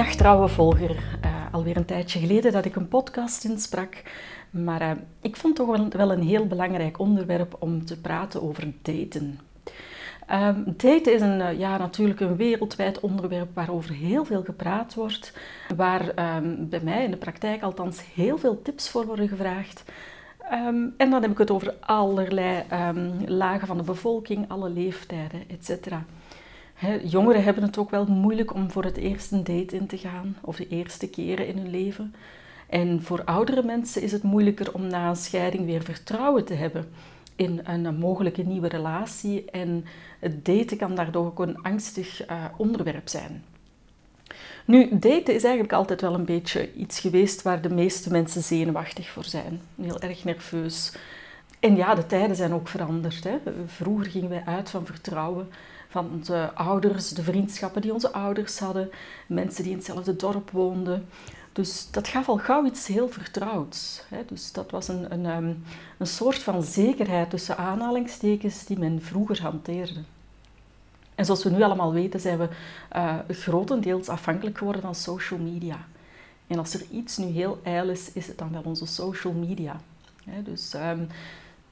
Dag trouwe volger. Uh, alweer een tijdje geleden dat ik een podcast insprak. Maar uh, ik vond toch wel, wel, een heel belangrijk onderwerp om te praten over daten. Um, daten is een, uh, ja, natuurlijk een wereldwijd onderwerp waarover heel veel gepraat wordt. Waar um, bij mij in de praktijk althans heel veel tips voor worden gevraagd. Um, en dan heb ik het over allerlei lagen van de bevolking, alle leeftijden, etc. Jongeren hebben het ook wel moeilijk om voor het eerst een date in te gaan, of de eerste keren in hun leven. En voor oudere mensen is het moeilijker om na een scheiding weer vertrouwen te hebben in een mogelijke nieuwe relatie. En het daten kan daardoor ook een angstig uh, onderwerp zijn. Nu, daten is eigenlijk altijd wel een beetje iets geweest waar de meeste mensen zenuwachtig voor zijn. Heel erg nerveus. En ja, de tijden zijn ook veranderd. Hè. Vroeger gingen wij uit van vertrouwen van onze ouders, de vriendschappen die onze ouders hadden, mensen die in hetzelfde dorp woonden. Dus dat gaf al gauw iets heel vertrouwds. Dus dat was een, een, ehm, een soort van zekerheid tussen aanhalingstekens die men vroeger hanteerde. En zoals we nu allemaal weten, zijn we uh, grotendeels afhankelijk geworden van social media. En als er iets nu heel ijl is, is het dan wel onze social media. dus um,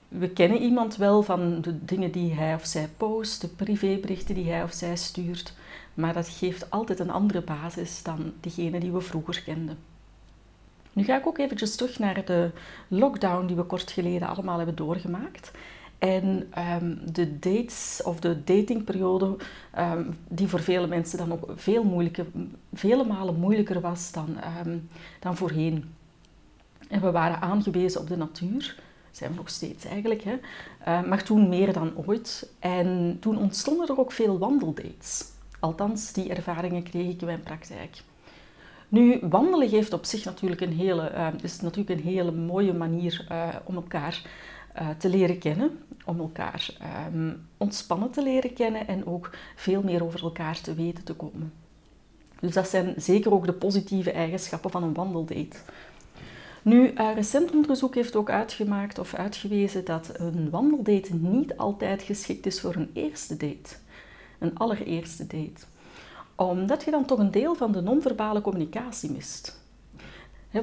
we kennen iemand wel van de dingen die hij of zij post, de privéberichten die hij of zij stuurt, maar dat geeft altijd een andere basis dan diegene die we vroeger kenden. Nu ga ik ook eventjes terug naar de lockdown die we kort geleden allemaal hebben doorgemaakt. En um, de dates of de datingperiode, um, die voor vele mensen dan ook veel moeilijker, vele malen moeilijker was dan, um, dan voorheen. En we waren aangewezen op de natuur zijn we nog steeds eigenlijk, hè? Uh, maar toen meer dan ooit. En toen ontstonden er ook veel wandeldates. Althans, die ervaringen kreeg ik in mijn praktijk. Nu, wandelen geeft op zich natuurlijk een hele, uh, is natuurlijk een hele mooie manier uh, om elkaar te leren kennen, om elkaar um, ontspannen te leren kennen en ook veel meer over elkaar te weten te komen. Dus dat zijn zeker ook de positieve eigenschappen van een wandeldate. Nu, uh, recent onderzoek heeft ook uitgemaakt of uitgewezen dat een wandeldate niet altijd geschikt is voor een eerste date. Een allereerste date. Omdat je dan toch een deel van de non-verbale communicatie mist.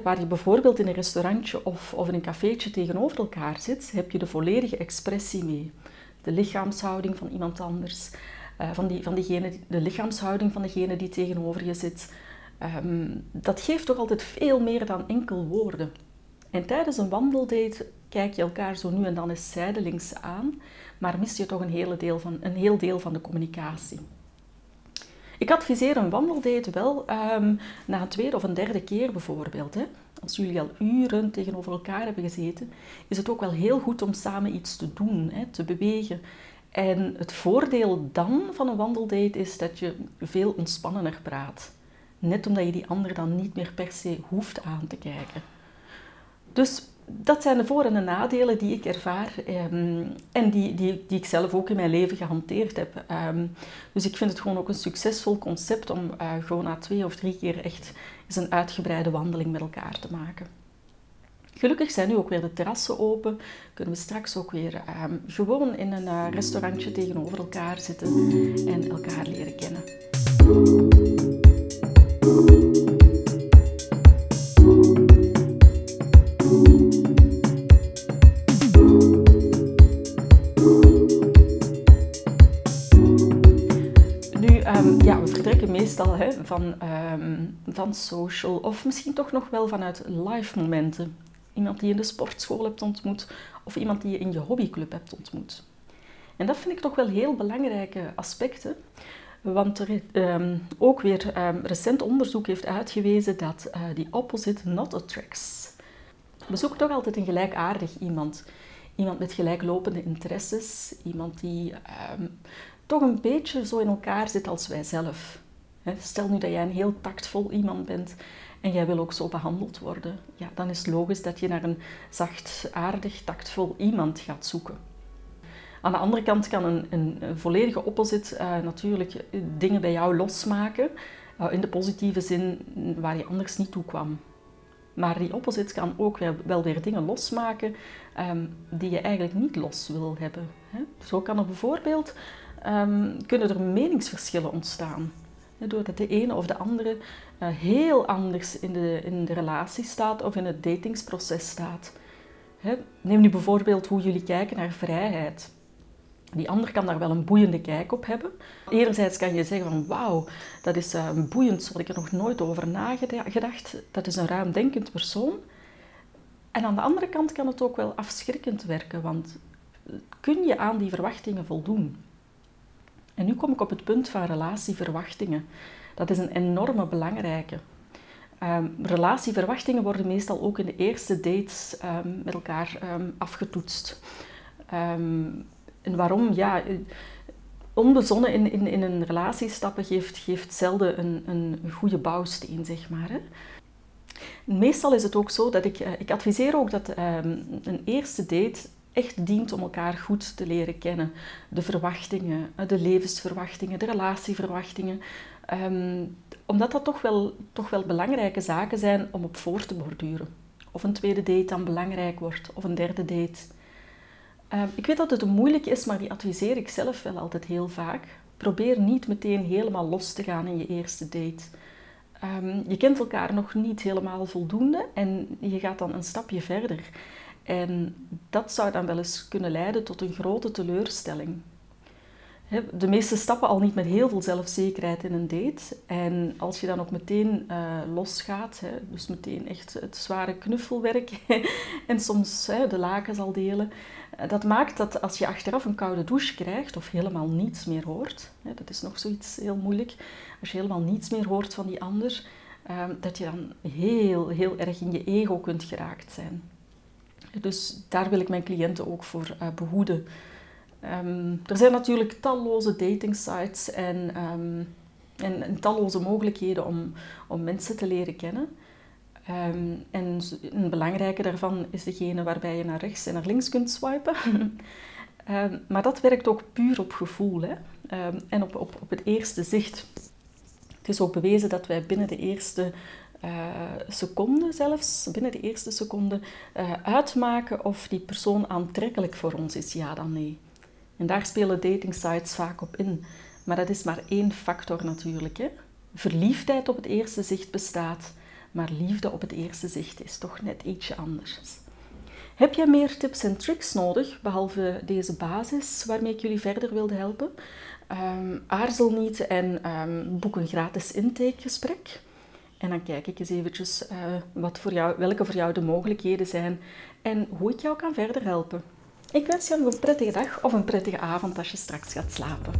waar je bijvoorbeeld in een restaurantje of, of in een cafeetje tegenover elkaar zit, heb je de volledige expressie mee. De lichaamshouding van iemand anders, uh, van, die, van diegene, de lichaamshouding van degene die tegenover je zit, Um, dat geeft toch altijd veel meer dan enkel woorden. En tijdens een wandeldate kijk je elkaar zo nu en dan eens zijdelings aan, maar mis je toch een, hele deel van, een heel deel van de communicatie. Ik adviseer een wandeldate wel um, na een tweede of een derde keer bijvoorbeeld. Hè. Als jullie al uren tegenover elkaar hebben gezeten, is het ook wel heel goed om samen iets te doen, hè, te bewegen. En het voordeel dan van een wandeldate is dat je veel ontspannender praat. Net omdat je die ander dan niet meer per se hoeft aan te kijken. Dus dat zijn de voor- en de nadelen die ik ervaar um, en die, die, die ik zelf ook in mijn leven gehanteerd heb. Um, dus ik vind het gewoon ook een succesvol concept om uh, gewoon na twee of drie keer echt eens een uitgebreide wandeling met elkaar te maken. Gelukkig zijn nu ook weer de terrassen open. Kunnen we straks ook weer um, gewoon in een uh, restaurantje tegenover elkaar zitten en elkaar leren kennen. Van, um, van social of misschien toch nog wel vanuit live momenten. Iemand die je in de sportschool hebt ontmoet of iemand die je in je hobbyclub hebt ontmoet. En dat vind ik toch wel heel belangrijke aspecten. Want er um, ook weer um, recent onderzoek heeft uitgewezen dat uh, die opposite not attracts. We zoeken toch altijd een gelijkaardig iemand. Iemand met gelijklopende interesses. Iemand die toch een beetje zo in elkaar zit als wij zelf. Stel nu dat jij een heel tactvol iemand bent en jij wil ook zo behandeld worden. Ja, dan is het logisch dat je naar een zachtaardig, tactvol iemand gaat zoeken. Aan de andere kant kan een, een, volledige opposite uh, natuurlijk dingen bij jou losmaken, uh, in de positieve zin waar je anders niet toe kwam. Maar die opposite kan ook wel, weer dingen losmaken um, die je eigenlijk niet los wil hebben. Hè? Zo kan er bijvoorbeeld um, kunnen er meningsverschillen ontstaan Doordat de ene of de andere uh, heel anders in de, in de relatie staat of in het datingsproces staat. Neem nu bijvoorbeeld hoe jullie kijken naar vrijheid. Die ander kan daar wel een boeiende kijk op hebben. Enerzijds kan je zeggen van wauw, dat is uh, boeiend, zo had ik er nog nooit over nagedacht. Dat is een ruimdenkend persoon. En aan de andere kant kan het ook wel afschrikkend werken, want kun je aan die verwachtingen voldoen? En nu kom ik op het punt van relatieverwachtingen. Dat is een enorme belangrijke. Um, relatieverwachtingen worden meestal ook in de eerste dates um, met elkaar um, afgetoetst. en waarom? Ja, onbezonnen in, in, in een relatie stappen geeft, geeft zelden een, een goede bouwsteen, zeg maar. Hè. Meestal is het ook zo dat ik, uh, ik adviseer ook dat een eerste date echt dient om elkaar goed te leren kennen. De verwachtingen, eh, de levensverwachtingen, de relatieverwachtingen. Um, omdat dat toch wel, toch wel belangrijke zaken zijn om op voor te borduren. Of een tweede date dan belangrijk wordt, of een derde date. Um, ik weet dat het moeilijk is, maar die adviseer ik zelf wel altijd heel vaak. Probeer niet meteen helemaal los te gaan in je eerste date. Um, je kent elkaar nog niet helemaal voldoende en je gaat dan een stapje verder. En dat zou dan wel eens kunnen leiden tot een grote teleurstelling. De meeste stappen al niet met heel veel zelfzekerheid in een date. En als je dan ook meteen uh, losgaat, dus meteen echt het zware knuffelwerk en soms de lakens al delen, eh, dat maakt dat als je achteraf een koude douche krijgt of helemaal niets meer hoort, dat is nog zoiets heel moeilijk, als je helemaal niets meer hoort van die ander, ehm, dat je dan heel, heel erg in je ego kunt geraakt zijn. Dus daar wil ik mijn cliënten ook voor uh, behoeden. Um, er zijn natuurlijk talloze dating sites en, en, talloze mogelijkheden om, om mensen te leren kennen. Um, en een belangrijke daarvan is degene waarbij je naar rechts en naar links kunt swipen. maar dat werkt ook puur op gevoel hè? en op, op, op het eerste zicht. Het is ook bewezen dat wij binnen de eerste uh, seconde zelfs, binnen de eerste seconde, uh, uitmaken of die persoon aantrekkelijk voor ons is, ja dan nee. En daar spelen dating sites vaak op in. Maar dat is maar één factor natuurlijk. Hè? Verliefdheid op het eerste zicht bestaat, maar liefde op het eerste zicht is toch net ietsje anders. Heb jij meer tips en tricks nodig, behalve deze basis waarmee ik jullie verder wilde helpen? Um, aarzel niet en um, boek een gratis intakegesprek. En dan kijk ik eens eventjes uh, wat voor jou, welke voor jou de mogelijkheden zijn en hoe ik jou kan verder helpen. Ik wens je nog een prettige dag of een prettige avond als je straks gaat slapen.